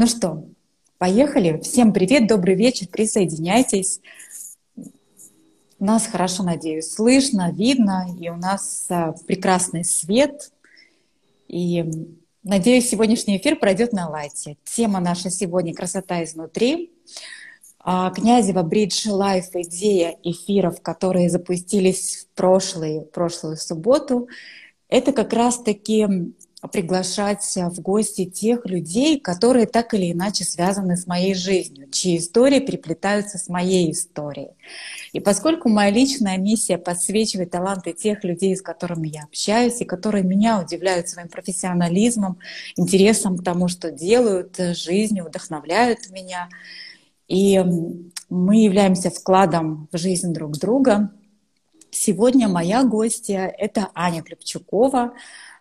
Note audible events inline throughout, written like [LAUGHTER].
Ну что, поехали. Всем привет, добрый вечер, присоединяйтесь. Нас хорошо, надеюсь, слышно, видно, и у нас а, прекрасный свет. И надеюсь, сегодняшний эфир пройдет на лайте. Тема наша сегодня «Красота изнутри». А, Князева Bridge Life идея эфиров, которые запустились в прошлую, прошлую субботу, это как раз-таки приглашать в гости тех людей, которые так или иначе связаны с моей жизнью, чьи истории переплетаются с моей историей. И поскольку моя личная миссия подсвечивать таланты тех людей, с которыми я общаюсь, и которые меня удивляют своим профессионализмом, интересом к тому, что делают, жизнью, вдохновляют меня, и мы являемся вкладом в жизнь друг друга. Сегодня моя гостья — это Аня Клепчукова,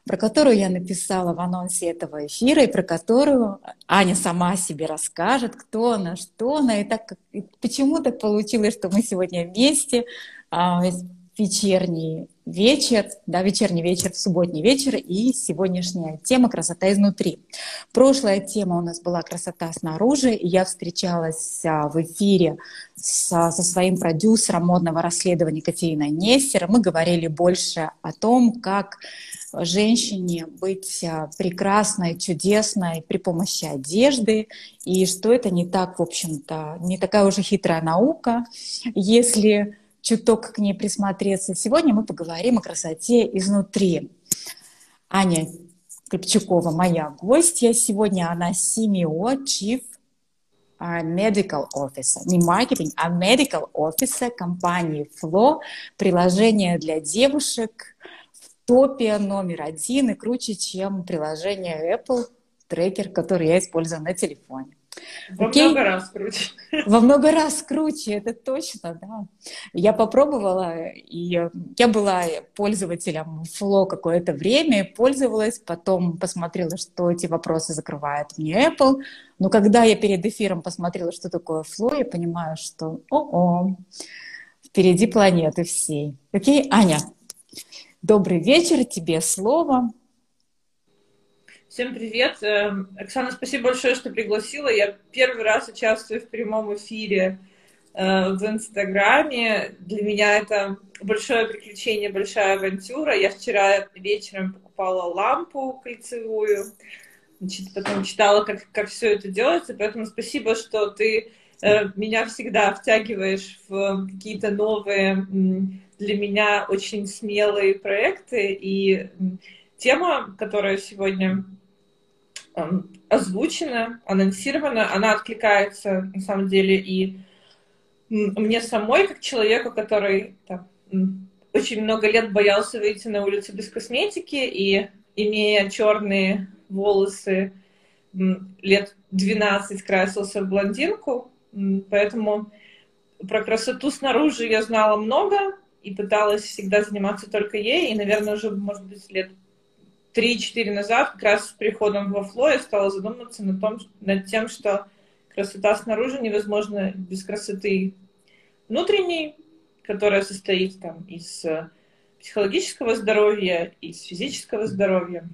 про которую я написала в анонсе этого эфира, и про которую Аня сама себе расскажет, кто она, что она. И так и почему так получилось, что мы сегодня вместе, а, вечерний вечер, да, вечерний вечер, субботний вечер и сегодняшняя тема «Красота изнутри». Прошлая тема у нас была «Красота снаружи», и я встречалась а, в эфире со, со своим продюсером модного расследования Катериной Нестер. Мы говорили больше о том, как женщине быть а, прекрасной, чудесной при помощи одежды, и что это не так, в общем-то, не такая уже хитрая наука, если чуток к ней присмотреться. Сегодня мы поговорим о красоте изнутри. Аня Клепчукова моя гостья. Сегодня она CMO, Chief а, Medical Officer. Не маркетинг, а Medical Officer компании Flow. Приложение для девушек в топе номер один и круче, чем приложение Apple трекер, который я использую на телефоне. Во Окей? много раз круче. Во много раз круче, это точно, да. Я попробовала, и я была пользователем Flow какое-то время, пользовалась, потом посмотрела, что эти вопросы закрывает мне Apple. Но когда я перед эфиром посмотрела, что такое Flow, я понимаю, что о-о, впереди планеты всей. Окей, Аня, добрый вечер, тебе слово. Всем привет. Эм, Оксана, спасибо большое, что пригласила. Я первый раз участвую в прямом эфире э, в Инстаграме. Для меня это большое приключение, большая авантюра. Я вчера вечером покупала лампу кольцевую, значит, потом читала, как, как все это делается. Поэтому спасибо, что ты э, меня всегда втягиваешь в какие-то новые для меня очень смелые проекты. И тема, которая сегодня озвучена, анонсирована, она откликается, на самом деле, и мне самой, как человеку, который там, очень много лет боялся выйти на улицу без косметики и, имея черные волосы, лет 12 красился в блондинку, поэтому про красоту снаружи я знала много и пыталась всегда заниматься только ей, и, наверное, уже, может быть, лет 3-4 назад, как раз с приходом во фло, я стала задумываться над, том, над тем, что красота снаружи невозможна без красоты внутренней, которая состоит там из э, психологического здоровья, из физического здоровья.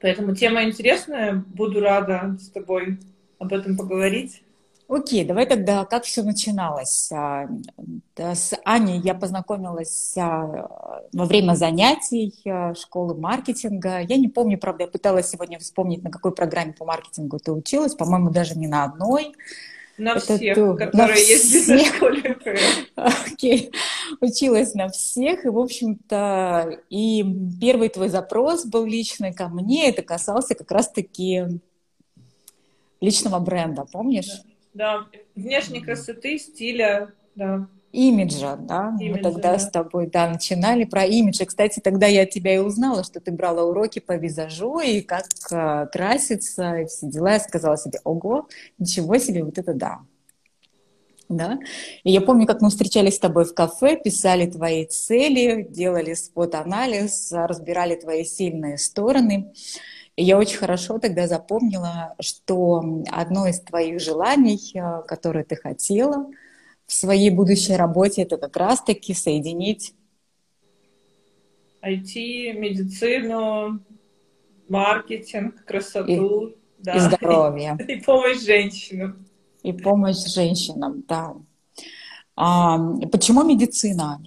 Поэтому тема интересная, буду рада с тобой об этом поговорить. Окей, давай тогда, как все начиналось? А, с Аней я познакомилась а, во время занятий а, школы маркетинга. Я не помню, правда, я пыталась сегодня вспомнить, на какой программе по маркетингу ты училась. По-моему, даже не на одной. На Это всех, то, которые на есть всех. в школе. [LAUGHS] Окей, училась на всех, и, в общем-то, и первый твой запрос был личный ко мне, это касался как раз-таки личного бренда, помнишь? Да. Да, внешней красоты, стиля, да. Имиджа, да? Имиджа, Мы тогда да. с тобой, да, начинали про имидж. И, кстати, тогда я тебя и узнала, что ты брала уроки по визажу и как э, краситься, и все дела. Я сказала себе, ого, ничего себе, вот это да. Да? И я помню, как мы встречались с тобой в кафе, писали твои цели, делали спот-анализ, разбирали твои сильные стороны. И я очень хорошо тогда запомнила, что одно из твоих желаний, э, которое ты хотела в своей будущей работе, это как раз-таки соединить IT, медицину, маркетинг, красоту. И, да. и здоровья. [LAUGHS] И помощь женщинам. И помощь женщинам, да. А, почему медицина?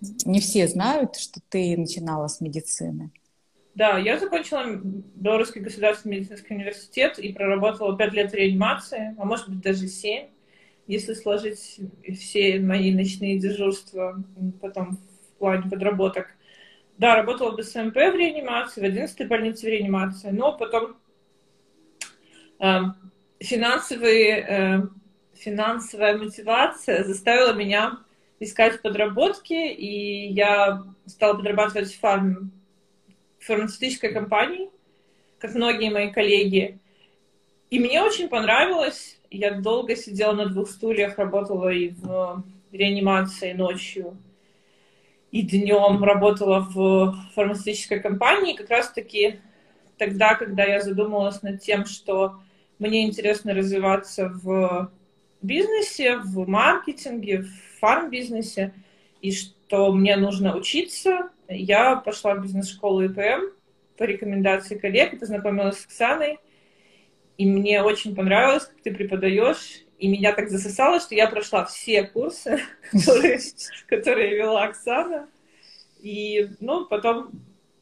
Не все знают, что ты начинала с медицины. Да, я закончила Белорусский государственный медицинский университет и проработала пять лет реанимации, а может быть даже семь, если сложить все мои ночные дежурства потом в плане подработок. Да, работала в БСМП в реанимации, в 11-й больнице в реанимации, но потом э, финансовые, э, финансовая мотивация заставила меня искать подработки, и я стала подрабатывать в фарм, фармацевтической компании, как многие мои коллеги. И мне очень понравилось. Я долго сидела на двух стульях, работала и в реанимации ночью, и днем работала в фармацевтической компании. Как раз-таки тогда, когда я задумалась над тем, что мне интересно развиваться в бизнесе, в маркетинге, в фарм-бизнесе, и что мне нужно учиться, я пошла в бизнес-школу ИПМ по рекомендации коллег, познакомилась с Оксаной, и мне очень понравилось, как ты преподаешь, и меня так засосало, что я прошла все курсы, [LAUGHS] которые, вела Оксана, и, ну, потом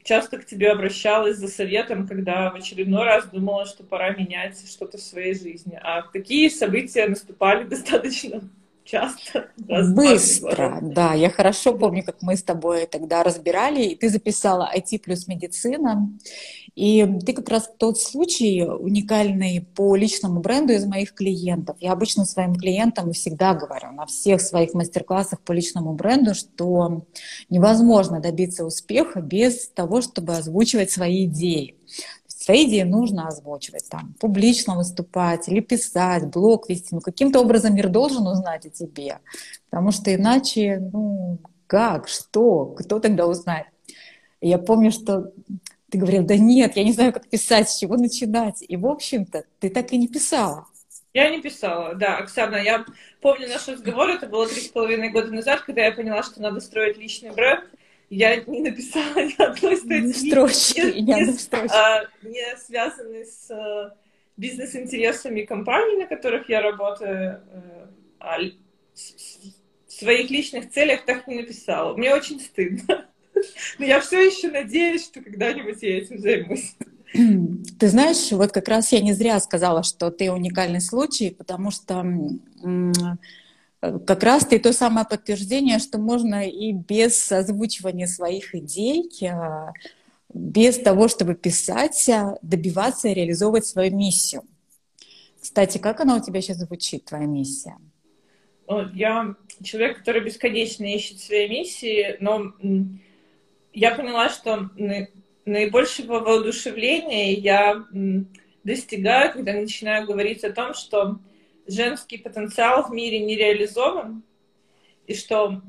часто к тебе обращалась за советом, когда в очередной раз думала, что пора менять что-то в своей жизни. А такие события наступали [LAUGHS] достаточно часто. [LAUGHS] Быстро, да. Я хорошо помню, как мы с тобой тогда разбирали, и ты записала IT плюс медицина. И ты как раз тот случай уникальный по личному бренду из моих клиентов. Я обычно своим клиентам всегда говорю на всех своих мастер-классах по личному бренду, что невозможно добиться успеха без того, чтобы озвучивать свои идеи. Свои идеи нужно озвучивать, там, публично выступать или писать, блог вести. Ну, каким-то образом мир должен узнать о тебе, потому что иначе, ну, как, что, кто тогда узнает? я помню, что ты говорил, да нет, я не знаю, как писать, с чего начинать. И, в общем-то, ты так и не писала. Я не писала, да, Оксана, я помню наш разговор, это было три с половиной года назад, когда я поняла, что надо строить личный бренд. Я не написала ни одной статьи, строчки, не, не, не, строчки. А, не связанной с а, бизнес-интересами компаний, на которых я работаю, э, а в своих личных целях так не написала. Мне очень стыдно. Но я все еще надеюсь, что когда-нибудь я этим займусь. Ты знаешь, вот как раз я не зря сказала, что ты уникальный случай, потому что как раз ты то самое подтверждение, что можно и без озвучивания своих идей, а, без того, чтобы писать, а, добиваться и реализовывать свою миссию. Кстати, как она у тебя сейчас звучит, твоя миссия? Я человек, который бесконечно ищет свои миссии, но я поняла, что наибольшего воодушевления я достигаю, когда начинаю говорить о том, что женский потенциал в мире не реализован, и что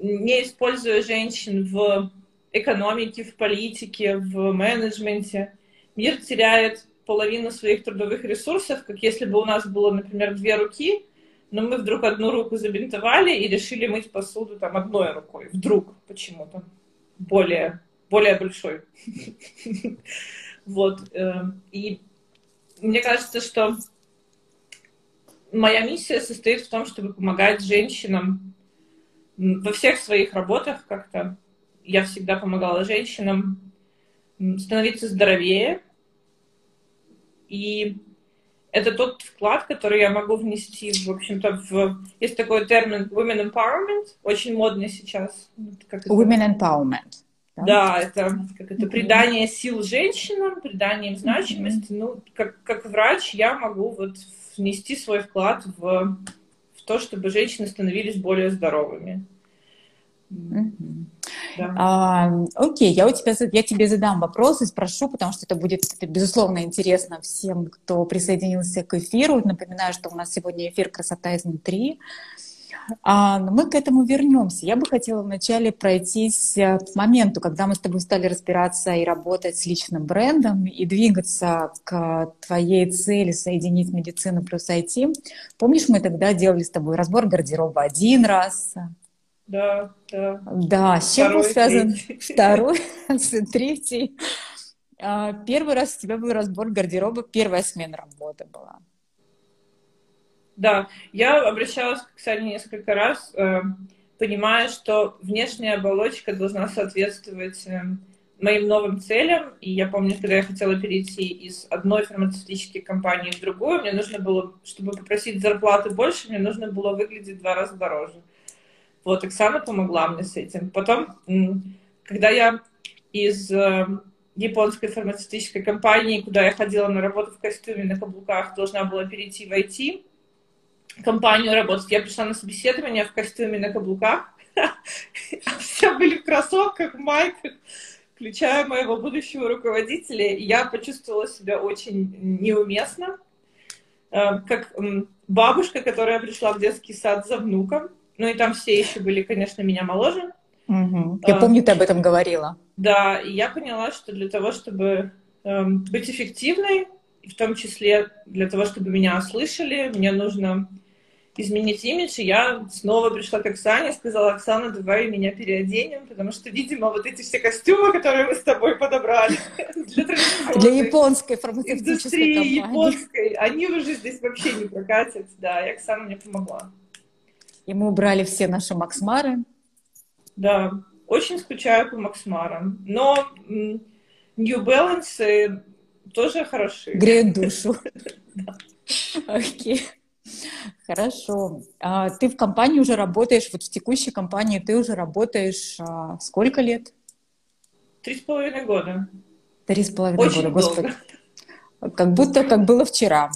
не используя женщин в экономике, в политике, в менеджменте, мир теряет половину своих трудовых ресурсов, как если бы у нас было, например, две руки, но мы вдруг одну руку забинтовали и решили мыть посуду там одной рукой. Вдруг почему-то более, более большой. [LAUGHS] Вот. Э, и мне кажется, что моя миссия состоит в том, чтобы помогать женщинам во всех своих работах как-то. Я всегда помогала женщинам становиться здоровее. И это тот вклад, который я могу внести, в общем-то, в... Есть такой термин women empowerment, очень модный сейчас. Как это? Women empowerment. Да, да это как это придание сил женщинам, придание им значимости. Mm-hmm. Ну, как, как врач я могу вот внести свой вклад в, в то, чтобы женщины становились более здоровыми. Mm-hmm. Да. А, окей, я у тебя я тебе задам вопрос и спрошу, потому что это будет это, безусловно интересно всем, кто присоединился к эфиру. Напоминаю, что у нас сегодня эфир "Красота изнутри". Но мы к этому вернемся. Я бы хотела вначале пройтись э, к моменту, когда мы с тобой стали разбираться и работать с личным брендом и двигаться к твоей цели соединить медицину плюс IT. Помнишь, мы тогда делали с тобой разбор гардероба один раз, да, да. Да, с чем был связан второй, третий. а, первый раз у тебя был разбор гардероба, первая смена работы была. Да, я обращалась к Оксане несколько раз, э, понимая, что внешняя оболочка должна соответствовать э, моим новым целям. И я помню, когда я хотела перейти из одной фармацевтической компании в другую, мне нужно было, чтобы попросить зарплаты больше, мне нужно было выглядеть в два раза дороже. Вот, Оксана помогла мне с этим. Потом, когда я из э, японской фармацевтической компании, куда я ходила на работу в костюме, на каблуках, должна была перейти в IT, компанию работать. Я пришла на собеседование в костюме на каблуках, [LAUGHS] все были в кроссовках, в майках, включая моего будущего руководителя. Я почувствовала себя очень неуместно, э, как бабушка, которая пришла в детский сад за внуком. Ну и там все еще были, конечно, меня моложе. Угу. Я помню, ты об этом говорила. Да, и я поняла, что для того, чтобы эм, быть эффективной, в том числе для того, чтобы меня услышали, мне нужно изменить имидж, и я снова пришла к Оксане и сказала, Оксана, давай меня переоденем, потому что, видимо, вот эти все костюмы, которые мы с тобой подобрали [LAUGHS] для, для японской фармацевтической компании. японской, они уже здесь вообще не прокатят, да, и Оксана мне помогла. И мы убрали все наши Максмары. Да, очень скучаю по Максмарам, но New Balance тоже хороши. Греют душу. [LAUGHS] Окей. Хорошо. А ты в компании уже работаешь, вот в текущей компании ты уже работаешь а, сколько лет? Три с половиной года. Три с половиной года, господи. Как будто как было вчера.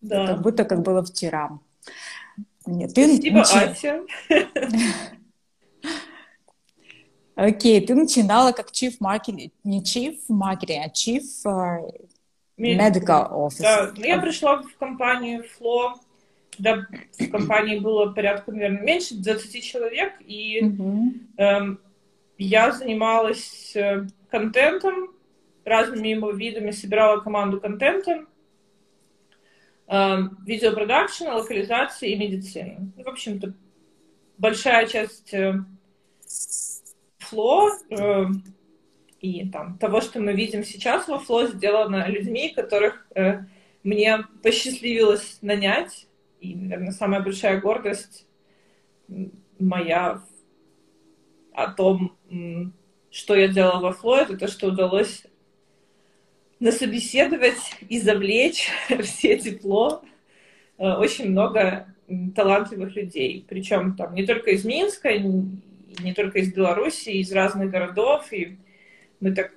Да. Как будто как было вчера. Нет, ты Спасибо, начи... Ася. [LAUGHS] Окей, ты начинала как chief marketing, не chief marketing, а chief uh, medical officer. Да, ну, я пришла в компанию Flow когда в компании было порядка, наверное, меньше 20 человек, и mm-hmm. эм, я занималась э, контентом, разными его видами, собирала команду контента, эм, видеопродакшена, локализации и медицины. Ну, в общем-то, большая часть э, фло э, и там, того, что мы видим сейчас во фло, сделано людьми, которых э, мне посчастливилось нанять и, наверное, самая большая гордость моя о том, что я делала во Фло, это то, что удалось насобеседовать и завлечь [LAUGHS] все тепло э, очень много талантливых людей. Причем там не только из Минска, не только из Беларуси, из разных городов. И мы так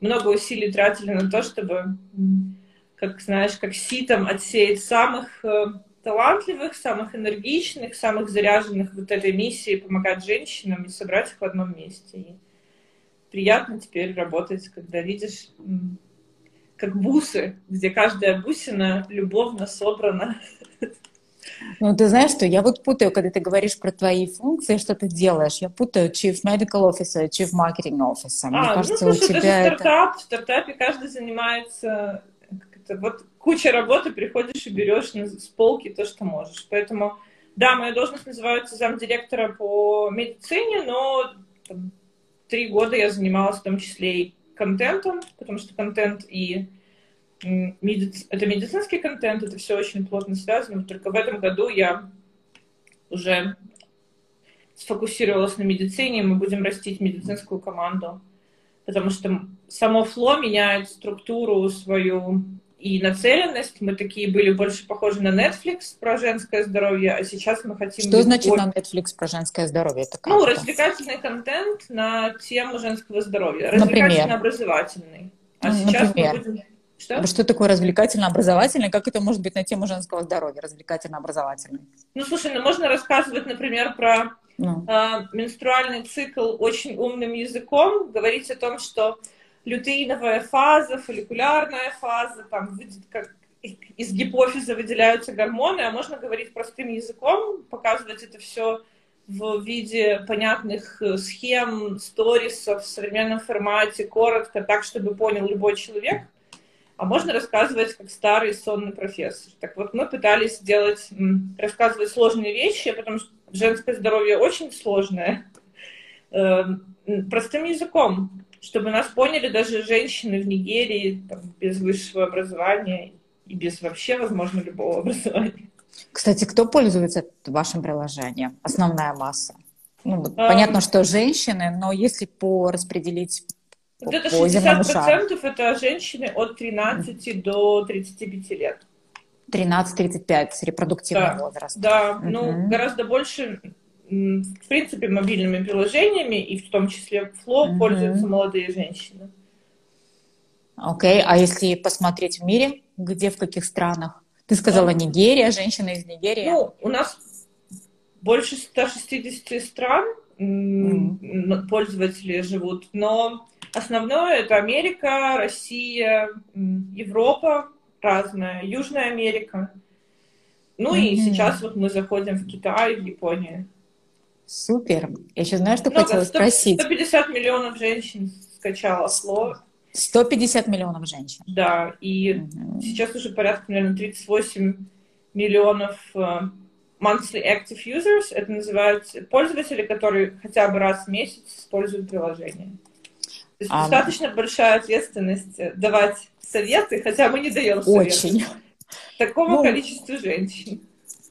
много усилий тратили на то, чтобы, как знаешь, как ситом отсеять самых э, талантливых, самых энергичных, самых заряженных вот этой миссией помогать женщинам и собрать их в одном месте. И приятно теперь работать, когда видишь как бусы, где каждая бусина любовно собрана. Ну, ты знаешь, что я вот путаю, когда ты говоришь про твои функции, что ты делаешь. Я путаю Chief Medical Officer, Chief Marketing Officer. Мне а, кажется, ну, слушай, у тебя это... стартап. В стартапе каждый занимается вот куча работы, приходишь и берешь с полки то, что можешь. Поэтому, да, моя должность называется замдиректора по медицине, но там, три года я занималась в том числе и контентом, потому что контент и медици... это медицинский контент, это все очень плотно связано. Только в этом году я уже сфокусировалась на медицине, мы будем растить медицинскую команду, потому что само фло меняет структуру свою и нацеленность. Мы такие были больше похожи на Netflix про женское здоровье, а сейчас мы хотим... Что значит более... на Netflix про женское здоровье? Это ну, развлекательный контент на тему женского здоровья. Развлекательно-образовательный. А ну, сейчас Например? мы будем... Что? Что такое развлекательно-образовательный? Как это может быть на тему женского здоровья, развлекательно-образовательный? Ну, слушай, ну можно рассказывать, например, про ну. э, менструальный цикл очень умным языком, говорить о том, что лютеиновая фаза, фолликулярная фаза, там как из гипофиза выделяются гормоны, а можно говорить простым языком, показывать это все в виде понятных э, схем, сторисов в современном формате, коротко, так, чтобы понял любой человек. А можно рассказывать как старый сонный профессор. Так вот, мы пытались сделать, рассказывать сложные вещи, потому что женское здоровье очень сложное, эм, простым языком чтобы нас поняли даже женщины в Нигерии там, без высшего образования и без вообще, возможно, любого [LAUGHS] образования. Кстати, кто пользуется вашим приложением? Основная масса. Ну, а, понятно, что женщины, но если по распределить где-то 60% это женщины от 13 до 35 лет. 13-35 репродуктивный да, возраст. Да, угу. ну гораздо больше, в принципе, мобильными приложениями, и в том числе Flow, угу. пользуются молодые женщины. Окей, okay. а если посмотреть в мире, где, в каких странах? Ты сказала да. Нигерия, женщина из Нигерии. Ну, у нас больше 160 стран mm. пользователи живут, но основное это Америка, Россия, Европа разная, Южная Америка. Ну mm-hmm. и сейчас вот мы заходим в Китай, в Японию. Супер. Я еще знаю, что Много, хотела 100, спросить. 150 миллионов женщин скачало слово. 150 миллионов женщин. Да, и угу. сейчас уже порядка, наверное, 38 миллионов uh, monthly active users. Это называются пользователи, которые хотя бы раз в месяц используют приложение. То есть а... достаточно большая ответственность э, давать советы, хотя мы не даем советы. Очень. Такому ну, количеству женщин.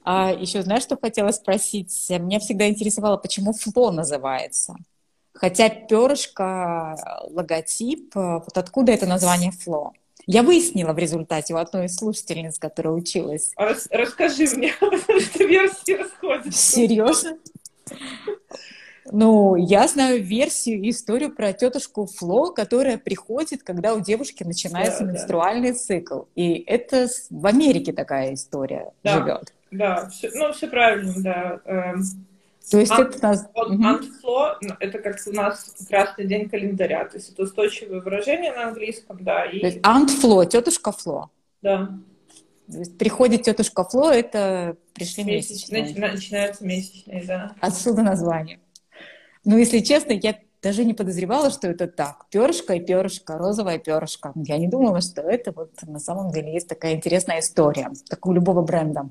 А еще знаешь, что хотела спросить? Меня всегда интересовало, почему фло называется. Хотя перышко, логотип, э, вот откуда это название Фло? Я выяснила в результате у одной из слушательниц, которая училась. А рас, расскажи мне, [LAUGHS] потому что версии расходятся. Серьезно? Ну, я знаю версию и историю про тетушку Фло, которая приходит, когда у девушки начинается да, менструальный да. цикл. И это в Америке такая история да, живет. Да, все, ну, все правильно, да. Эм, то есть Ан- это нас... Вот угу. антфло — это как у нас красный день календаря, то есть это устойчивое выражение на английском, да. И... То есть антфло, тетушка Фло. Да. То есть приходит тетушка Фло, это пришли месячные. месячные. Начинаются месячные, да. Отсюда название. Ну, если честно, я даже не подозревала, что это так. Перышко и перышко, розовое перышко. Я не думала, что это вот на самом деле есть такая интересная история, как у любого бренда.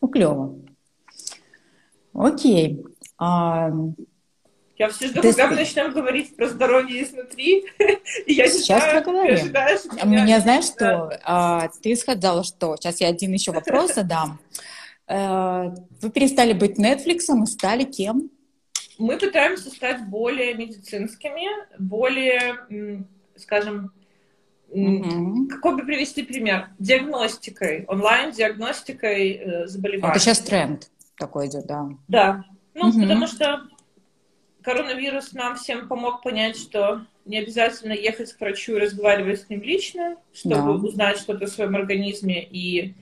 Ну, клево. Окей. А... Я все жду, когда мы начнем говорить про здоровье изнутри. [LAUGHS] И я Сейчас знаю, поговорим. Ожидаешь, меня, меня знаешь, что а, ты сказала, что... Сейчас я один еще вопрос задам. А, вы перестали быть Netflix и стали кем? Мы пытаемся стать более медицинскими, более, скажем, Угу. Какой бы привести пример? Диагностикой, онлайн-диагностикой э, заболеваний. Это сейчас тренд такой идет, да. Да. Ну, угу. потому что коронавирус нам всем помог понять, что не обязательно ехать к врачу и разговаривать с ним лично, чтобы да. узнать что-то о своем организме. И,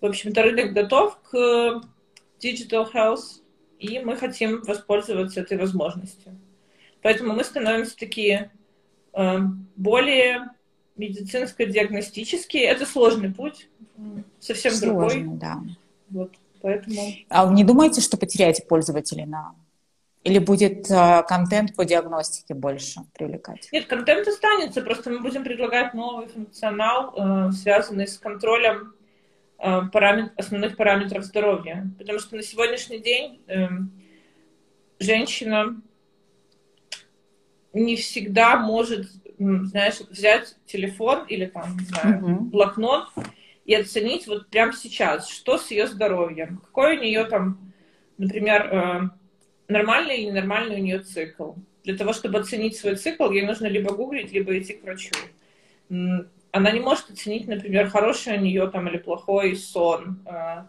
в общем-то, рынок готов к digital health, и мы хотим воспользоваться этой возможностью. Поэтому мы становимся такие э, более медицинско-диагностические. Это сложный путь, совсем Сложный, другой. да. Вот. Поэтому... А вы не думаете, что потеряете пользователей на... Или будет э, контент по диагностике больше привлекать? Нет, контент останется, просто мы будем предлагать новый функционал, э, связанный с контролем э, парамет... основных параметров здоровья. Потому что на сегодняшний день э, женщина не всегда может, знаешь, взять телефон или там, не знаю, mm-hmm. блокнот и оценить вот прямо сейчас, что с ее здоровьем, какой у нее там, например, э, нормальный или ненормальный у нее цикл. Для того, чтобы оценить свой цикл, ей нужно либо гуглить, либо идти к врачу. Она не может оценить, например, хороший у нее там или плохой сон, э,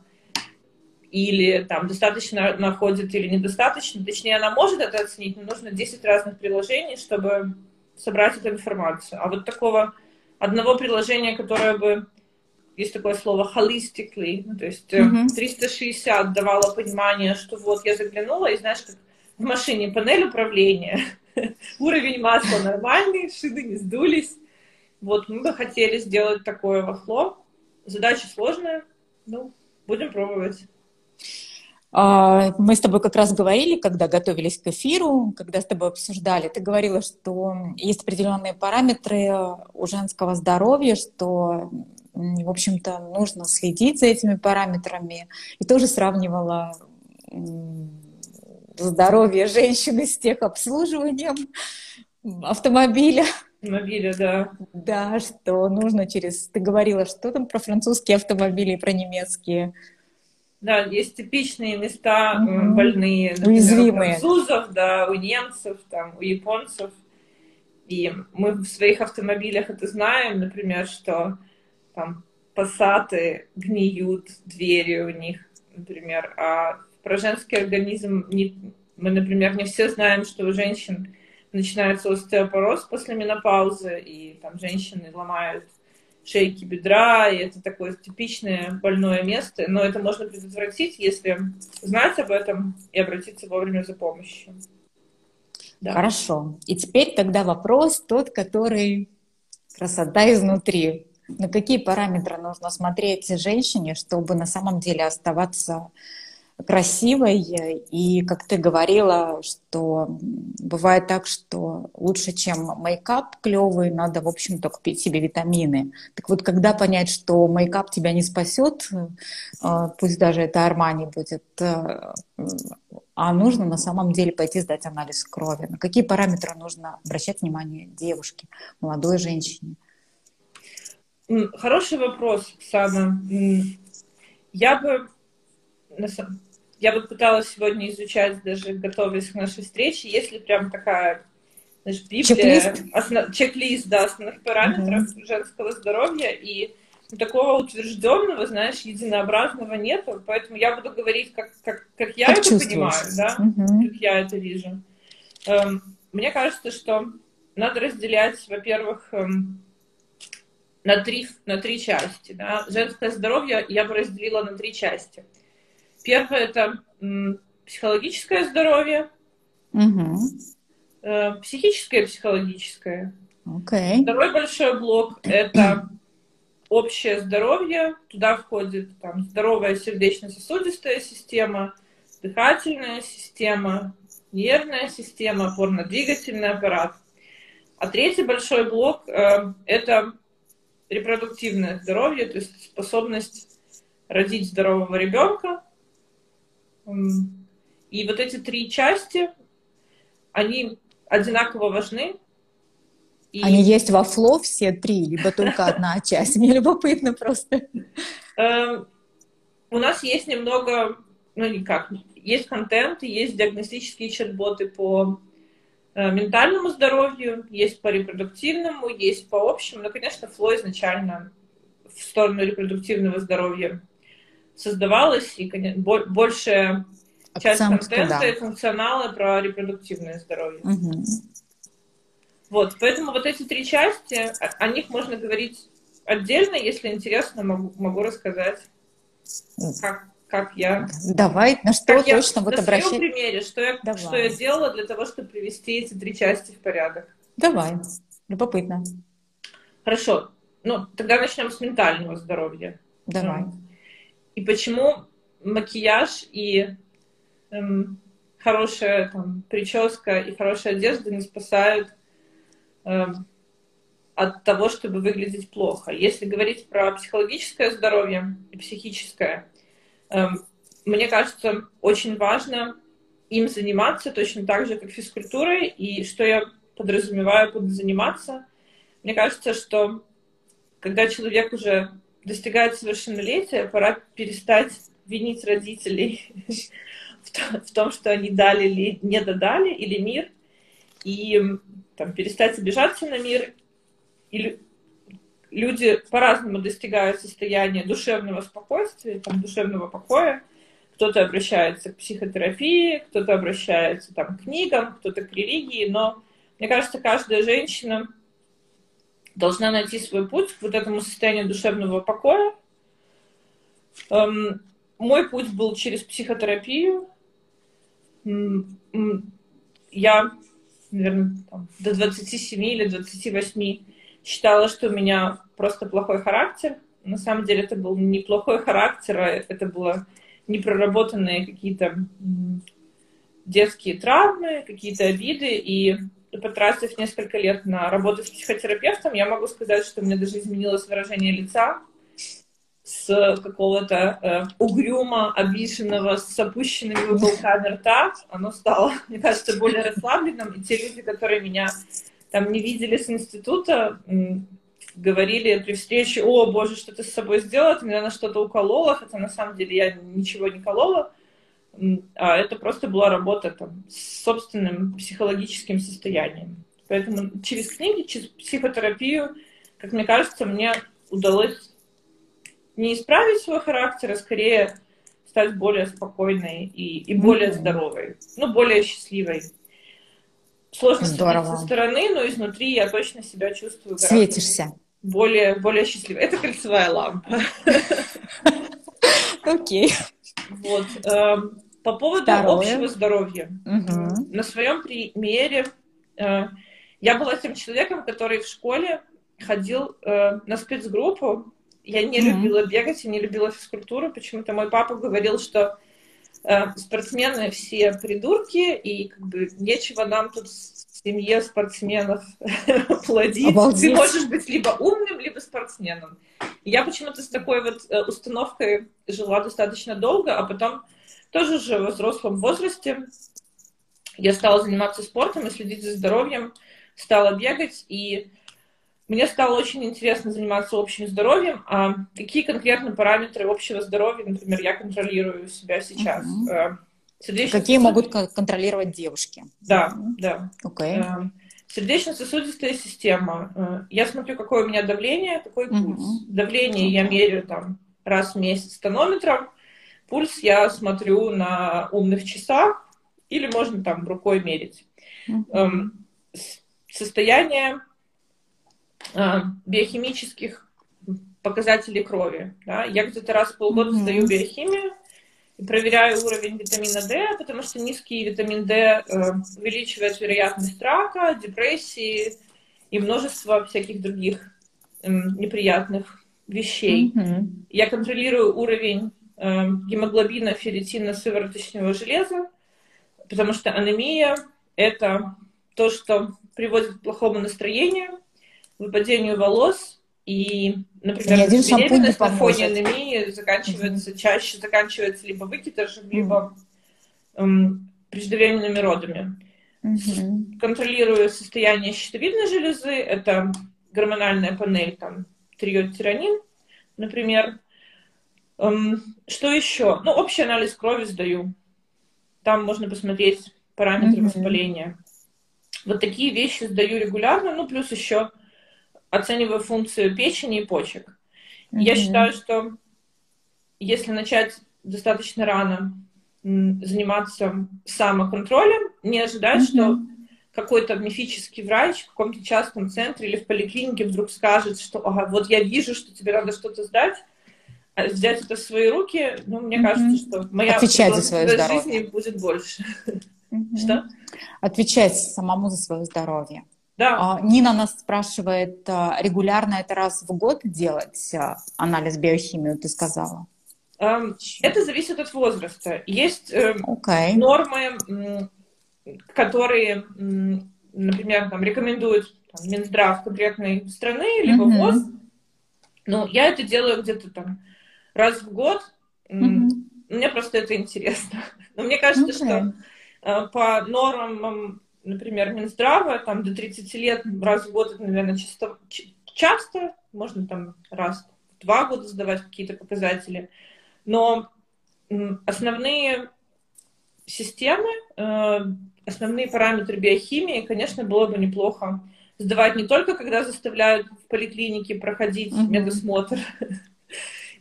или там достаточно находит или недостаточно. Точнее, она может это оценить, но нужно 10 разных приложений, чтобы собрать эту информацию. А вот такого одного приложения, которое бы есть такое слово holistically, ну, то есть mm-hmm. 360 давало понимание, что вот я заглянула, и знаешь, как в машине панель управления, [LAUGHS] уровень масла нормальный, шины не сдулись. Вот мы бы хотели сделать такое во фло. Задача сложная, ну, будем пробовать. А, мы с тобой как раз говорили, когда готовились к эфиру, когда с тобой обсуждали, ты говорила, что есть определенные параметры у женского здоровья, что в общем-то, нужно следить за этими параметрами. И тоже сравнивала здоровье женщины с техобслуживанием. автомобиля. Автомобиля, да. Да, что нужно через... Ты говорила, что там про французские автомобили и про немецкие. Да, есть типичные места угу. больные. Например, Уязвимые. У французов, да, у немцев, там, у японцев. И мы в своих автомобилях это знаем, например, что там пассаты гниют двери у них, например. А про женский организм не, мы, например, не все знаем, что у женщин начинается остеопороз после менопаузы, и там женщины ломают шейки бедра, и это такое типичное больное место, но это можно предотвратить, если знать об этом и обратиться вовремя за помощью. Да. Хорошо. И теперь тогда вопрос тот, который красота изнутри. На какие параметры нужно смотреть женщине, чтобы на самом деле оставаться красивой. И, как ты говорила, что бывает так, что лучше, чем мейкап клевый, надо, в общем, только пить себе витамины. Так вот, когда понять, что мейкап тебя не спасет, э, пусть даже это Армани будет, э, а нужно на самом деле пойти сдать анализ крови. На какие параметры нужно обращать внимание девушке, молодой женщине? Хороший вопрос, Оксана. Я бы я вот пыталась сегодня изучать, даже готовясь к нашей встрече, есть ли прям такая знаешь, Библия, чек-лист, основ, чек-лист да, основных параметров uh-huh. женского здоровья, и такого утвержденного, знаешь, единообразного нету, поэтому я буду говорить, как, как, как я как это понимаю, да, uh-huh. как я это вижу. Эм, мне кажется, что надо разделять, во-первых, эм, на три, на три части. Да? Женское здоровье я бы разделила на три части. Первое это психологическое здоровье, угу. психическое и психологическое. Okay. Второй большой блок это [CLEARS THROAT] общее здоровье. Туда входит там, здоровая сердечно-сосудистая система, дыхательная система, нервная система, опорно-двигательный аппарат. А третий большой блок э, это репродуктивное здоровье, то есть способность родить здорового ребенка, и вот эти три части, они одинаково важны. И... Они есть во фло все три, либо только одна [LAUGHS] часть? Мне любопытно просто. Эм, у нас есть немного, ну никак, есть контент, есть диагностические чат-боты по э, ментальному здоровью, есть по репродуктивному, есть по общему. Но, конечно, фло изначально в сторону репродуктивного здоровья создавалась, и конечно, большая часть контента да. и функционала про репродуктивное здоровье. Угу. Вот, поэтому вот эти три части, о, них можно говорить отдельно, если интересно, могу, могу рассказать, как, как я... Давай, на что как точно я, вот на обращать... На примере, что я, что я делала для того, чтобы привести эти три части в порядок. Давай, любопытно. Хорошо, ну тогда начнем с ментального здоровья. Давай. И почему макияж и эм, хорошая там, прическа и хорошая одежда не спасают эм, от того, чтобы выглядеть плохо. Если говорить про психологическое здоровье и психическое, эм, мне кажется, очень важно им заниматься точно так же, как физкультурой. И что я подразумеваю под заниматься? Мне кажется, что когда человек уже достигает совершеннолетия, пора перестать винить родителей [LAUGHS] в том, что они дали или не додали, или мир, и там, перестать обижаться на мир. И люди по-разному достигают состояния душевного спокойствия, там, душевного покоя. Кто-то обращается к психотерапии, кто-то обращается там, к книгам, кто-то к религии, но мне кажется, каждая женщина должна найти свой путь к вот этому состоянию душевного покоя. Эм, мой путь был через психотерапию. Я, наверное, там, до 27 или 28 считала, что у меня просто плохой характер. На самом деле это был не плохой характер, а это было непроработанные какие-то детские травмы, какие-то обиды. И потратив несколько лет на работу с психотерапевтом, я могу сказать, что у меня даже изменилось выражение лица с какого-то э, угрюма, обиженного, с опущенными уголками рта, оно стало, [LAUGHS] мне кажется, более расслабленным. И те люди, которые меня там не видели с института, говорили при встрече, о, боже, что ты с собой сделала, ты, наверное, что-то уколола, хотя на самом деле я ничего не колола, а это просто была работа там, с собственным психологическим состоянием. Поэтому через книги, через психотерапию, как мне кажется, мне удалось не исправить свой характер, а скорее стать более спокойной и, и более mm-hmm. здоровой, ну, более счастливой. Сложно Здорово. со стороны, но изнутри я точно себя чувствую Светишься. Более, более счастливой. Это кольцевая лампа. [LAUGHS] Окей. Вот. По поводу общего здоровья. На своем примере э, я была тем человеком, который в школе ходил э, на спецгруппу я не mm-hmm. любила бегать и не любила физкультуру. Почему-то мой папа говорил, что э, спортсмены все придурки, и как бы нечего нам тут в семье спортсменов [LAUGHS] плодить. Обалдеть. Ты можешь быть либо умным, либо спортсменом. И я почему-то с такой вот установкой жила достаточно долго, а потом тоже уже в взрослом возрасте я стала заниматься спортом и следить за здоровьем, стала бегать, и мне стало очень интересно заниматься общим здоровьем. А какие конкретно параметры общего здоровья, например, я контролирую себя сейчас? Uh-huh. Какие могут контролировать девушки? Да, да. Okay. Э, сердечно-сосудистая система. Э, я смотрю, какое у меня давление, какой пульс. Uh-huh. Давление я меряю там раз в месяц тонометром. Пульс я смотрю на умных часах или можно там рукой мерить. Uh-huh. Состояние а, биохимических показателей крови. Да? Я где-то раз в полгода mm-hmm. сдаю биохимию и проверяю уровень витамина D, потому что низкий витамин D э, увеличивает вероятность рака, депрессии и множество всяких других э, неприятных вещей. Mm-hmm. Я контролирую уровень э, гемоглобина, ферритина, сывороточного железа, потому что анемия – это то, что приводит к плохому настроению, выпадению волос, и, например, беременность на фоне анемии заканчивается, угу. чаще заканчивается либо выкидышем, угу. либо эм, преждевременными родами. Угу. Контролирую состояние щитовидной железы, это гормональная панель, там, триодтиранин, например. Эм, что еще? Ну, общий анализ крови сдаю. Там можно посмотреть параметры угу. воспаления. Вот такие вещи сдаю регулярно, ну, плюс еще оцениваю функцию печени и почек. Mm-hmm. Я считаю, что если начать достаточно рано заниматься самоконтролем, не ожидать, mm-hmm. что какой-то мифический врач в каком-то частном центре или в поликлинике вдруг скажет, что ага, вот я вижу, что тебе надо что-то сдать, взять это в свои руки, ну, мне mm-hmm. кажется, что моя Отвечать за свое жизни будет больше. Mm-hmm. Что? Отвечать самому за свое здоровье. Да. А, Нина нас спрашивает, а, регулярно это раз в год делать а, анализ биохимию, ты сказала? Эм, это зависит от возраста. Есть okay. Эм, нормы, которые, например, там, рекомендуют там, Минздрав конкретной страны, либо mm-hmm. ВОЗ. Ну, я это делаю где-то там раз в год. Mm-hmm. Мне просто это интересно. [LAUGHS] Но мне кажется, okay. что э, по нормам например, Минздрава, там до 30 лет раз в год, это, наверное, часто, часто, можно там раз в два года сдавать какие-то показатели, но основные системы, э, основные параметры биохимии, конечно, было бы неплохо сдавать не только, когда заставляют в поликлинике проходить mm-hmm. медосмотр, [LAUGHS]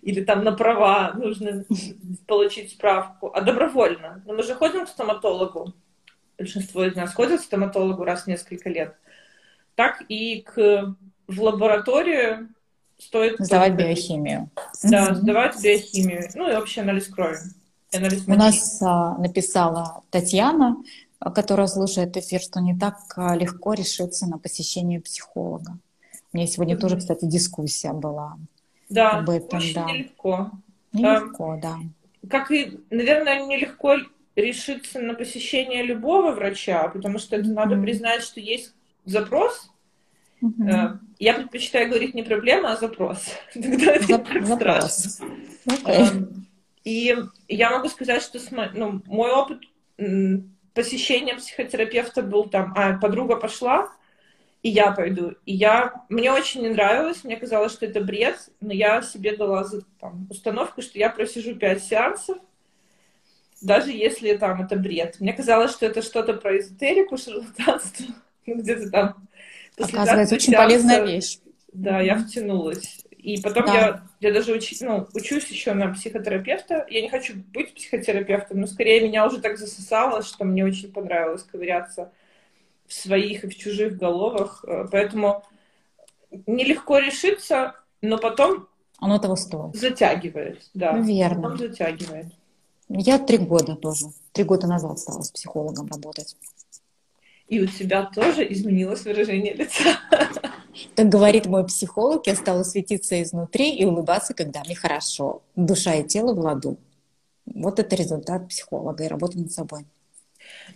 или там на права нужно получить справку, а добровольно. Но мы же ходим к стоматологу, большинство из нас ходят к стоматологу раз в несколько лет, так и к, в лабораторию стоит... Сдавать биохимию. Да, сдавать биохимию. Ну и общий анализ крови. Анализ У нас а, написала Татьяна, которая слушает эфир, что не так а, легко решиться на посещение психолога. У меня сегодня mm-hmm. тоже, кстати, дискуссия была. Да, об этом, очень да. нелегко. Нелегко, а, да. Как и, наверное, нелегко решиться на посещение любого врача, потому что это надо признать, что есть запрос. Mm-hmm. Я предпочитаю говорить не проблема, а запрос. [LAUGHS] Тогда это Зап- запрос. Okay. Эм, и я могу сказать, что ну, мой опыт посещения психотерапевта был там, а подруга пошла, и я пойду. И я, мне очень не нравилось, мне казалось, что это бред, но я себе дала там, установку, что я просижу пять сеансов, даже если там это бред. Мне казалось, что это что-то про эзотерику, шарлатанство, [LAUGHS] где-то там. Оказывается, очень сеанса, полезная вещь. Да, я втянулась. И потом да. я, я даже уч, ну, учусь еще на психотерапевта. Я не хочу быть психотерапевтом, но скорее меня уже так засосало, что мне очень понравилось ковыряться в своих и в чужих головах. Э, поэтому нелегко решиться, но потом оно того стоит. Затягивает, да. Ну, верно. Потом затягивает. Я три года тоже. Три года назад стала с психологом работать. И у тебя тоже изменилось выражение лица. Как говорит мой психолог, я стала светиться изнутри и улыбаться, когда мне хорошо. Душа и тело в ладу. Вот это результат психолога и работы над собой.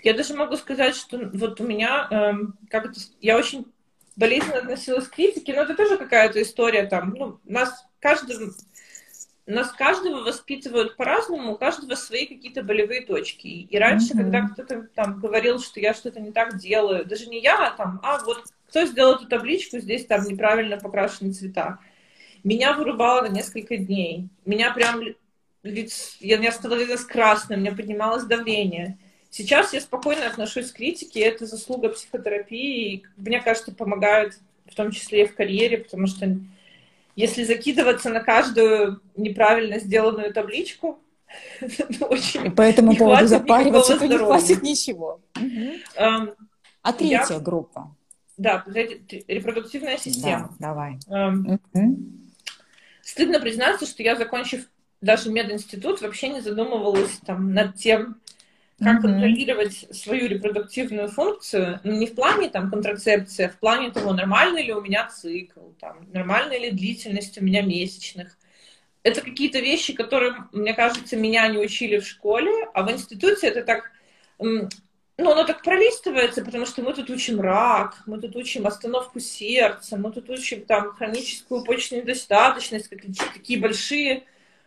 Я даже могу сказать, что вот у меня, эм, как это, я очень болезненно относилась к критике, но это тоже какая-то история там, ну, нас каждый, нас каждого воспитывают по-разному, у каждого свои какие-то болевые точки. И раньше, mm-hmm. когда кто-то там говорил, что я что-то не так делаю, даже не я, а там, а вот кто сделал эту табличку, здесь там неправильно покрашены цвета. Меня вырубало на несколько дней. Меня прям, ведь я, я становилась красным, у меня поднималось давление. Сейчас я спокойно отношусь к критике, это заслуга психотерапии, и, мне кажется, помогает в том числе и в карьере, потому что если закидываться на каждую неправильно сделанную табличку, [LAUGHS] очень и по этому поводу запариваться, то не хватит ничего. А третья группа? Да, репродуктивная система. Да, давай. Стыдно признаться, что я, закончив даже мединститут, вообще не задумывалась там над тем, как mm-hmm. контролировать свою репродуктивную функцию, ну, не в плане там контрацепции, а в плане того, нормальный ли у меня цикл, там, нормальная ли длительность у меня месячных. Это какие-то вещи, которые, мне кажется, меня не учили в школе, а в институте это так, ну, оно так пролистывается, потому что мы тут учим рак, мы тут учим остановку сердца, мы тут учим там хроническую почечную недостаточность, такие большие,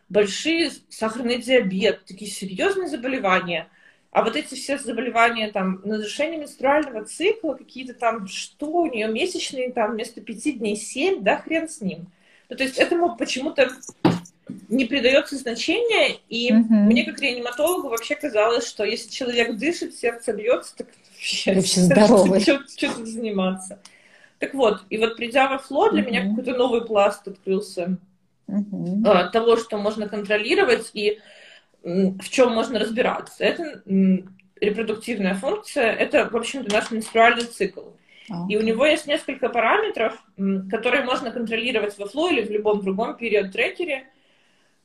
большие сахарный диабет, такие серьезные заболевания – а вот эти все заболевания, там, нарушение менструального цикла, какие-то там, что у нее месячные, там, вместо пяти дней семь, да, хрен с ним. Ну, то есть этому почему-то не придается значения, и угу. мне как реаниматологу вообще казалось, что если человек дышит, сердце бьется, так вообще, вообще [LAUGHS] здоровый. Что, что тут заниматься? Так вот, и вот придя во фло, для угу. меня какой-то новый пласт открылся угу. того, что можно контролировать, и в чем можно разбираться. Это репродуктивная функция, это, в общем-то, наш менструальный цикл. Okay. И у него есть несколько параметров, которые можно контролировать во фло или в любом другом период-трекере.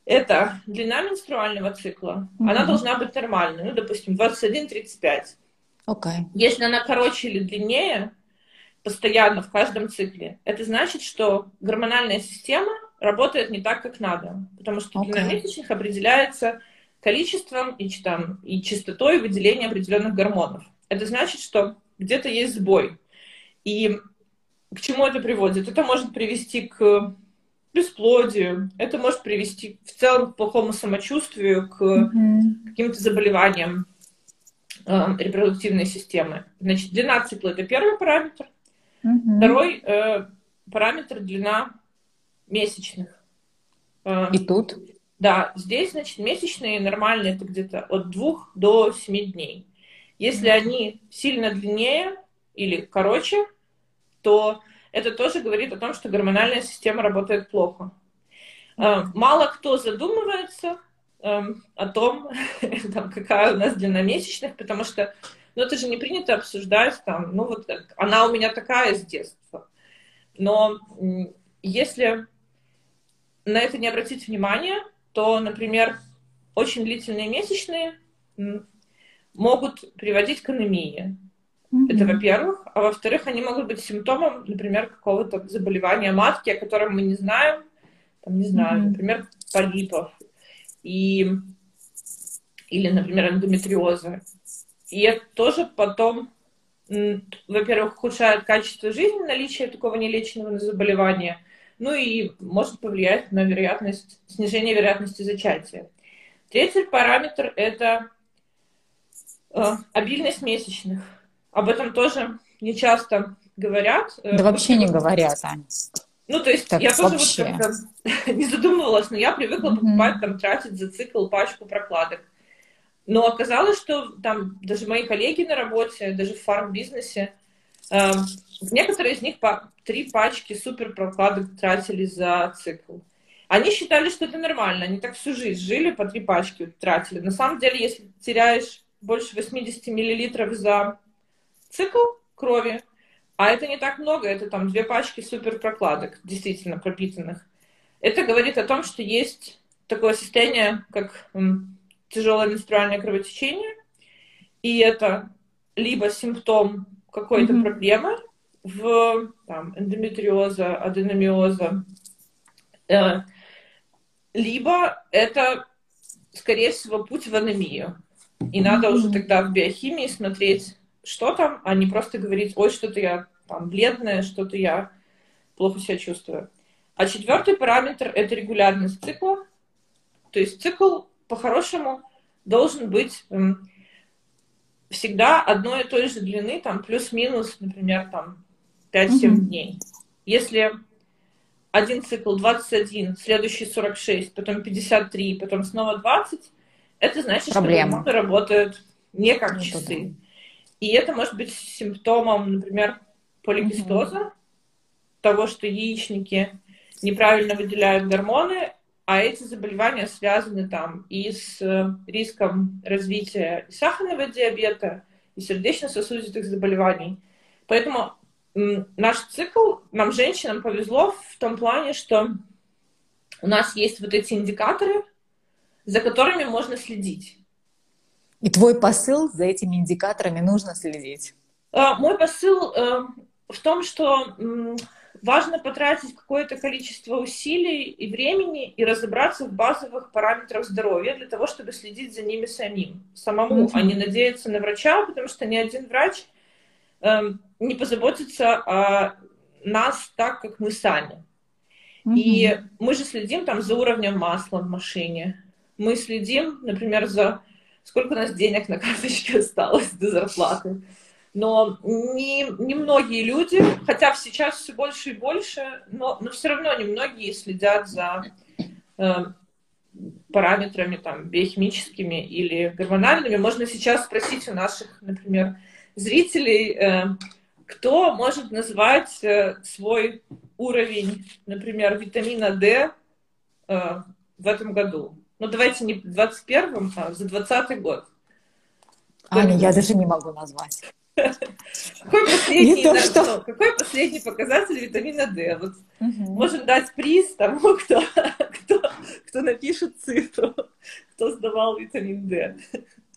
Это длина менструального цикла. Mm-hmm. Она должна быть нормальной, ну, допустим, 21-35. Okay. Если она короче или длиннее, постоянно в каждом цикле, это значит, что гормональная система работает не так, как надо. Потому что okay. длина месячных определяется количеством и, там, и частотой выделения определенных гормонов. Это значит, что где-то есть сбой. И к чему это приводит? Это может привести к бесплодию, это может привести в целом к плохому самочувствию, к mm-hmm. каким-то заболеваниям э, репродуктивной системы. Значит, длина цикла это первый параметр. Mm-hmm. Второй э, параметр длина месячных. Э, И тут? Да, здесь, значит, месячные нормальные это где-то от двух до семи дней. Если они сильно длиннее или короче, то это тоже говорит о том, что гормональная система работает плохо. Э, мало кто задумывается эм, о том, [LAUGHS] там, какая у нас длина месячных, потому что ну, это же не принято обсуждать, там, ну вот она у меня такая с детства. Но если на это не обратить внимание, то, например, очень длительные месячные могут приводить к анемии. Mm-hmm. Это во-первых. А во-вторых, они могут быть симптомом, например, какого-то заболевания матки, о котором мы не знаем. Там, не знаю, mm-hmm. например, полипов. И... Или, например, эндометриоза. И это тоже потом, во-первых, ухудшает качество жизни, наличие такого нелеченного заболевания – ну и может повлиять на вероятность, снижение вероятности зачатия. Третий параметр – это э, обильность месячных. Об этом тоже не часто говорят. Э, да вообще не говорят, Аня. Ну, то есть так я тоже вот как-то [LAUGHS] не задумывалась, но я привыкла mm-hmm. покупать, там, тратить за цикл пачку прокладок. Но оказалось, что там даже мои коллеги на работе, даже в фарм-бизнесе, э, некоторые из них по три пачки супер прокладок тратили за цикл. Они считали, что это нормально, они так всю жизнь жили, по три пачки тратили. На самом деле, если теряешь больше 80 миллилитров за цикл крови, а это не так много, это там две пачки супер прокладок, действительно пропитанных. Это говорит о том, что есть такое состояние, как тяжелое менструальное кровотечение, и это либо симптом какой-то mm-hmm. проблемы в там, эндометриоза, аденомиоза, э, либо это, скорее всего, путь в анемию. И mm-hmm. надо уже тогда в биохимии смотреть, что там, а не просто говорить, ой, что-то я там бледная, что-то я плохо себя чувствую. А четвертый параметр – это регулярность цикла. То есть цикл, по-хорошему, должен быть всегда одной и той же длины, там плюс-минус, например, там 5-7 mm-hmm. дней. Если один цикл 21, следующий 46, потом 53, потом снова 20, это значит, Проблема. что работают не как не часы. И это может быть симптомом, например, поликистоза, mm-hmm. того, что яичники неправильно выделяют гормоны, а эти заболевания связаны там и с э, риском развития сахарного диабета, и сердечно-сосудистых заболеваний. Поэтому наш цикл, нам, женщинам, повезло в том плане, что у нас есть вот эти индикаторы, за которыми можно следить. И твой посыл за этими индикаторами нужно следить? А, мой посыл э, в том, что важно потратить какое-то количество усилий и времени и разобраться в базовых параметрах здоровья для того, чтобы следить за ними самим, самому, mm-hmm. а не надеяться на врача, потому что ни один врач эм, не позаботится о нас так, как мы сами. Mm-hmm. И мы же следим там за уровнем масла в машине. Мы следим, например, за сколько у нас денег на карточке осталось до зарплаты но не, не многие люди, хотя сейчас все больше и больше, но, но все равно немногие следят за э, параметрами там, биохимическими или гормональными. Можно сейчас спросить у наших, например, зрителей, э, кто может назвать э, свой уровень, например, витамина D э, в этом году. Ну, давайте не в 21-м, а за 20 год. Аня, я даже не могу назвать. Какой последний, то, что... какой последний показатель витамина D? Вот угу. Можем дать приз тому, кто, кто, кто напишет цифру, кто сдавал витамин D.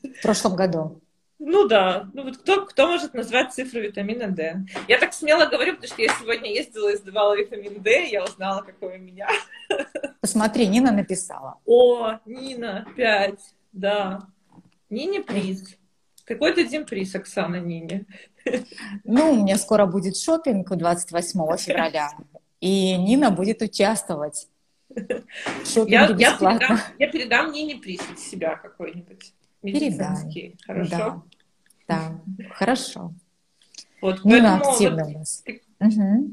В прошлом году. Ну да, ну вот кто, кто может назвать цифру витамина D? Я так смело говорю, потому что я сегодня ездила и сдавала витамин D, я узнала, какой у меня. Посмотри, Нина написала. О, Нина, пять, да. Нине приз. Какой дадим приз, Оксана Нине? Ну, у меня скоро будет шопинг 28 февраля, и Нина будет участвовать. Я, я, передам, я передам Нине приз от себя какой-нибудь. Передай. Хорошо? Да, да. хорошо. Вот, Нина активна вот, у нас. Угу.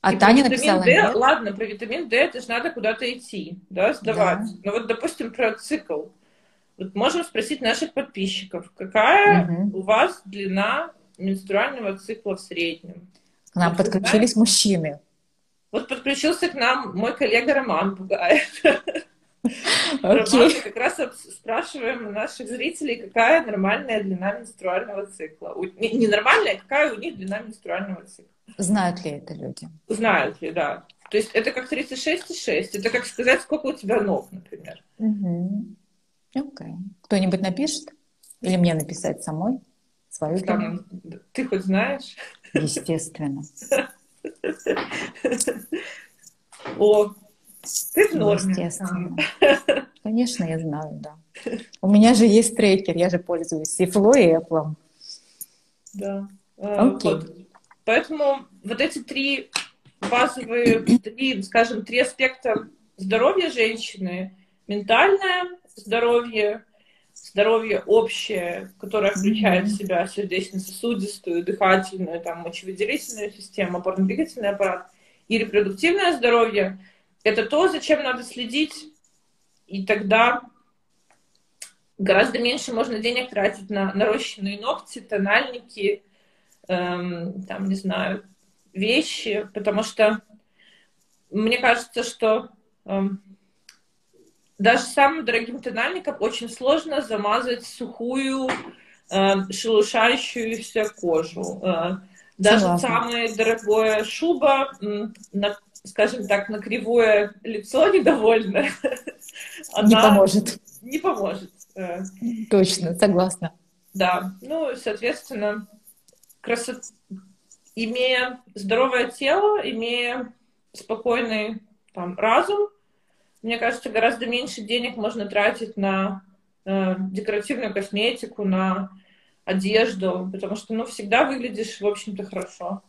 А Таня написала D, нет? Ладно, про витамин D это же надо куда-то идти, да, сдавать. Да. Но вот, допустим, про цикл. Вот можем спросить наших подписчиков, какая угу. у вас длина менструального цикла в среднем? К нам вот подключились знаете? мужчины. Вот подключился к нам мой коллега Роман Бугаев. Okay. Роман, как раз спрашиваем наших зрителей, какая нормальная длина менструального цикла. Не, не нормальная, какая у них длина менструального цикла. Знают ли это люди? Знают ли, да. То есть это как 36,6. Это как сказать, сколько у тебя ног, например. Угу. Окей. Кто-нибудь напишет? Или мне написать самой свою Там, Ты хоть знаешь? Естественно. О, ты в норме. Естественно. Конечно, я знаю, да. У меня же есть трекер, я же пользуюсь и Фло, и Apple. Да. А, Окей. Вот. Поэтому вот эти три базовые, три, скажем, три аспекта здоровья женщины, ментальное, здоровье, здоровье общее, которое включает в себя сердечно-сосудистую, дыхательную, там, мочевыделительную систему, опорно-двигательный аппарат и репродуктивное здоровье, это то, зачем надо следить, и тогда гораздо меньше можно денег тратить на нарощенные ногти, тональники, эм, там, не знаю, вещи, потому что мне кажется, что эм, даже самым дорогим тональником очень сложно замазать сухую, э, шелушающуюся кожу. Э, даже Согласна. самая дорогая шуба, на, скажем так, на кривое лицо недовольно. [LAUGHS] Не поможет. Не поможет. Э. Точно, согласна. Да, ну, соответственно, красота, имея здоровое тело, имея спокойный там, разум, мне кажется, гораздо меньше денег можно тратить на э, декоративную косметику, на одежду, потому что, ну, всегда выглядишь, в общем-то, хорошо.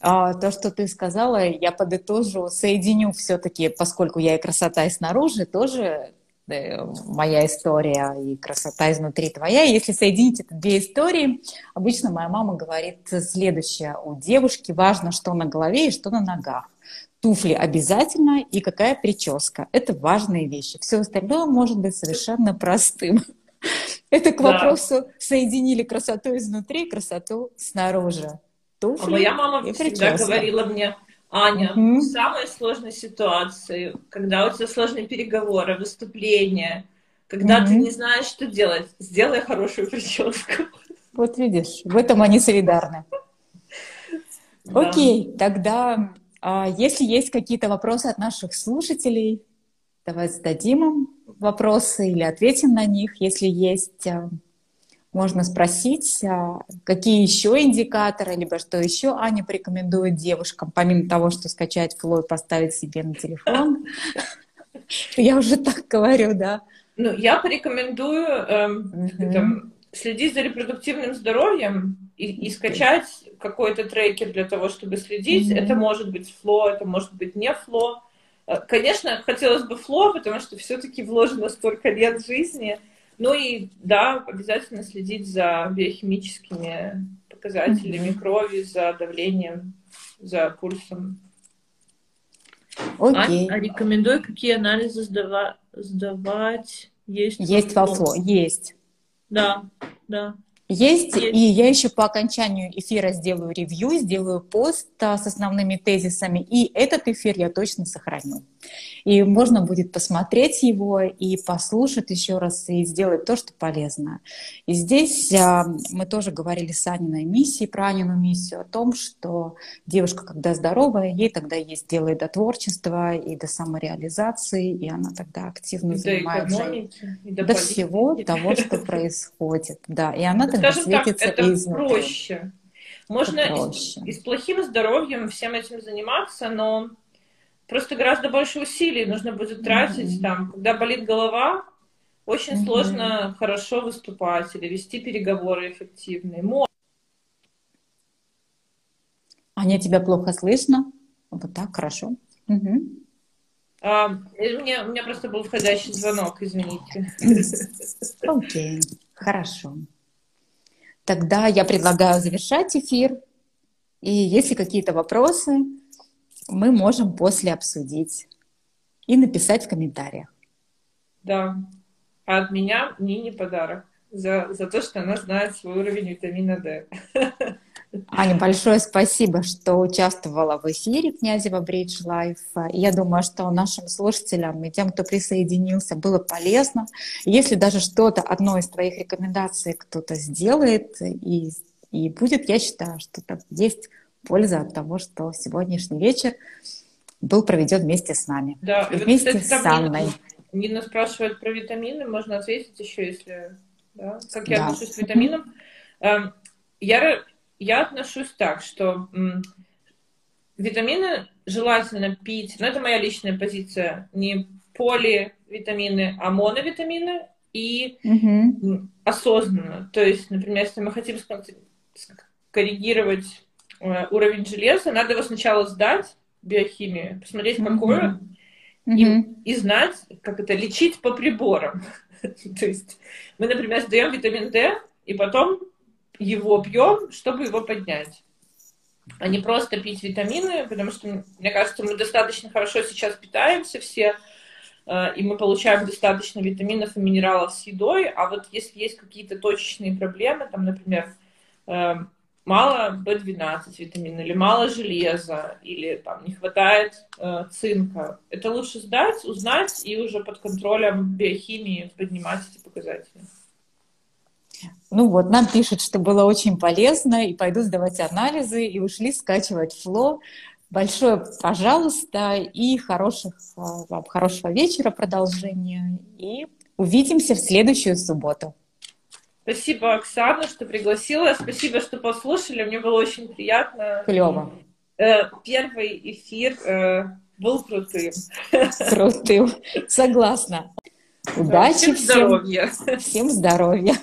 А, то, что ты сказала, я подытожу, соединю все-таки, поскольку я и красота и снаружи, тоже э, моя история и красота изнутри твоя. Если соединить эти две истории, обычно моя мама говорит следующее. У девушки важно, что на голове и что на ногах туфли обязательно и какая прическа. Это важные вещи. Все остальное может быть совершенно простым. Это к вопросу да. соединили красоту изнутри, красоту снаружи. Туфли а моя мама всегда прическа. говорила мне, Аня, угу. в самой сложной ситуации, когда у тебя сложные переговоры, выступления, когда угу. ты не знаешь, что делать, сделай хорошую прическу. Вот видишь, в этом они солидарны. Да. Окей, тогда а если есть какие-то вопросы от наших слушателей, давай зададим им вопросы или ответим на них. Если есть, а, можно спросить, а, какие еще индикаторы, либо что еще Аня порекомендует девушкам, помимо того, что скачать флой, поставить себе на телефон. [LAUGHS] Я уже так говорю, да. Ну, я порекомендую эм, следить за репродуктивным здоровьем и, и скачать какой-то трекер для того, чтобы следить. Mm-hmm. Это может быть фло, это может быть не фло. Э, конечно, хотелось бы фло, потому что все-таки вложено столько лет жизни. Ну и да, обязательно следить за биохимическими показателями mm-hmm. крови, за давлением, за пульсом. Окей. Okay. А, а рекомендую, какие анализы сдава- сдавать? Есть, есть во фло, есть. Да, да. Есть, Есть, и я еще по окончанию эфира сделаю ревью, сделаю пост а, с основными тезисами, и этот эфир я точно сохраню. И можно будет посмотреть его и послушать еще раз, и сделать то, что полезно. И здесь а, мы тоже говорили с Аниной миссией, про Анину миссию, о том, что девушка, когда здоровая, ей тогда есть дело и до творчества, и до самореализации, и она тогда активно и занимается до, и до, до всего того, что происходит. Да, и она тогда Скажем светится так, это изнутри. проще. Можно проще. И, с, и с плохим здоровьем всем этим заниматься, но просто гораздо больше усилий нужно будет тратить. Mm-hmm. Там, когда болит голова, очень mm-hmm. сложно хорошо выступать или вести переговоры эффективные. Аня, тебя плохо слышно? Вот так, хорошо. Угу. А, у, меня, у меня просто был входящий звонок, извините. [LAUGHS] Окей, okay. хорошо. Тогда я предлагаю завершать эфир. И если какие-то вопросы, мы можем после обсудить и написать в комментариях. Да. А от меня Нине подарок за, за то, что она знает свой уровень витамина D. Аня, большое спасибо, что участвовала в эфире Князева Bridge Life. Я думаю, что нашим слушателям и тем, кто присоединился, было полезно. Если даже что-то, одно из твоих рекомендаций кто-то сделает и, и будет, я считаю, что там есть польза от того, что сегодняшний вечер был проведен вместе с нами. Да, и вместе кстати, с Анной. Нина спрашивает про витамины, можно ответить еще, если... Да? Как я да. отношусь к витаминам? Эм, я я отношусь так, что витамины желательно пить, но это моя личная позиция, не поливитамины, а моновитамины и угу. осознанно. То есть, например, если мы хотим скоррегировать э, уровень железа, надо его сначала сдать, биохимию, посмотреть, какое, угу. и, и знать, как это лечить по приборам. [LAUGHS] То есть мы, например, сдаем витамин D, и потом его пьем, чтобы его поднять. А не просто пить витамины, потому что, мне кажется, мы достаточно хорошо сейчас питаемся все, э, и мы получаем достаточно витаминов и минералов с едой, а вот если есть какие-то точечные проблемы, там, например, э, мало B12 витамина, или мало железа, или там не хватает э, цинка. Это лучше сдать, узнать и уже под контролем биохимии поднимать эти показатели. Ну вот, нам пишут, что было очень полезно, и пойду сдавать анализы, и ушли скачивать фло. Большое пожалуйста, и хороших, а, вам хорошего вечера продолжения, и увидимся в следующую субботу. Спасибо, Оксана, что пригласила. Спасибо, что послушали. Мне было очень приятно. Клево. Э, первый эфир э, был крутым. Крутым. Согласна. Удачи всем. Всем здоровья. Всем здоровья.